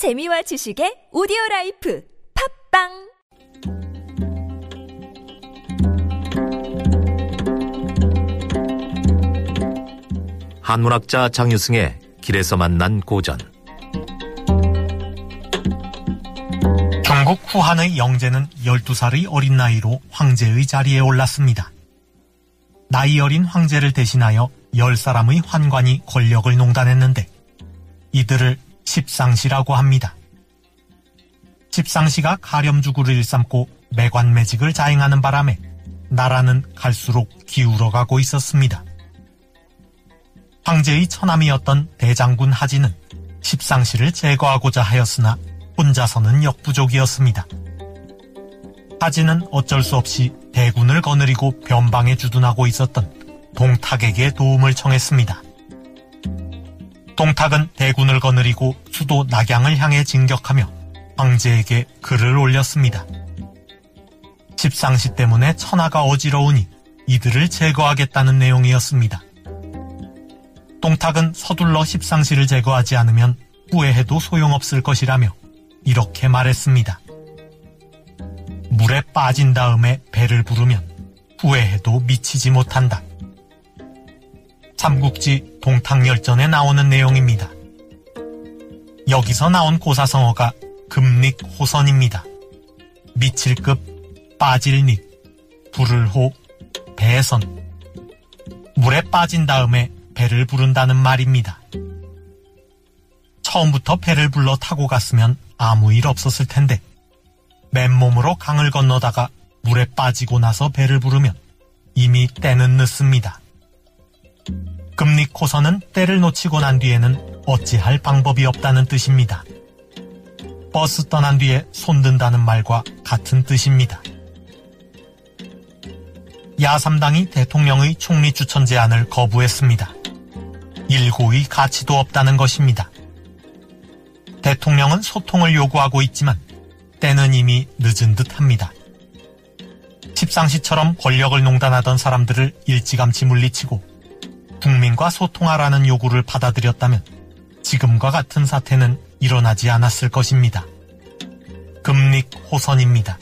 재미와 지식의 오디오 라이프 팟빵 한문학자 장유승의 길에서 만난 고전 경국 후한의 영제는 12살의 어린 나이로 황제의 자리에 올랐습니다. 나이 어린 황제를 대신하여 10사람의 환관이 권력을 농단했는데 이들을 십상시라고 합니다. 십상시가 가렴주구를 일삼고 매관매직을 자행하는 바람에 나라는 갈수록 기울어가고 있었습니다. 황제의 처남이었던 대장군 하진은 십상시를 제거하고자 하였으나 혼자서는 역부족이었습니다. 하진은 어쩔 수 없이 대군을 거느리고 변방에 주둔하고 있었던 동탁에게 도움을 청했습니다. 동탁은 대군을 거느리고 수도 낙양을 향해 진격하며 황제에게 글을 올렸습니다. 십상시 때문에 천하가 어지러우니 이들을 제거하겠다는 내용이었습니다. 동탁은 서둘러 십상시를 제거하지 않으면 후회해도 소용없을 것이라며 이렇게 말했습니다. 물에 빠진 다음에 배를 부르면 후회해도 미치지 못한다. 삼국지 동탁열전에 나오는 내용입니다. 여기서 나온 고사성어가 금릭 호선입니다. 미칠급, 빠질닉, 불을호, 배선. 물에 빠진 다음에 배를 부른다는 말입니다. 처음부터 배를 불러 타고 갔으면 아무 일 없었을 텐데 맨몸으로 강을 건너다가 물에 빠지고 나서 배를 부르면 이미 때는 늦습니다. 금리 코선은 때를 놓치고 난 뒤에는 어찌할 방법이 없다는 뜻입니다. 버스 떠난 뒤에 손든다는 말과 같은 뜻입니다. 야3당이 대통령의 총리 추천 제안을 거부했습니다. 일고의 가치도 없다는 것입니다. 대통령은 소통을 요구하고 있지만 때는 이미 늦은 듯 합니다. 십상시처럼 권력을 농단하던 사람들을 일찌감치 물리치고 국민과 소통하라는 요구를 받아들였다면 지금과 같은 사태는 일어나지 않았을 것입니다. 금릭 호선입니다.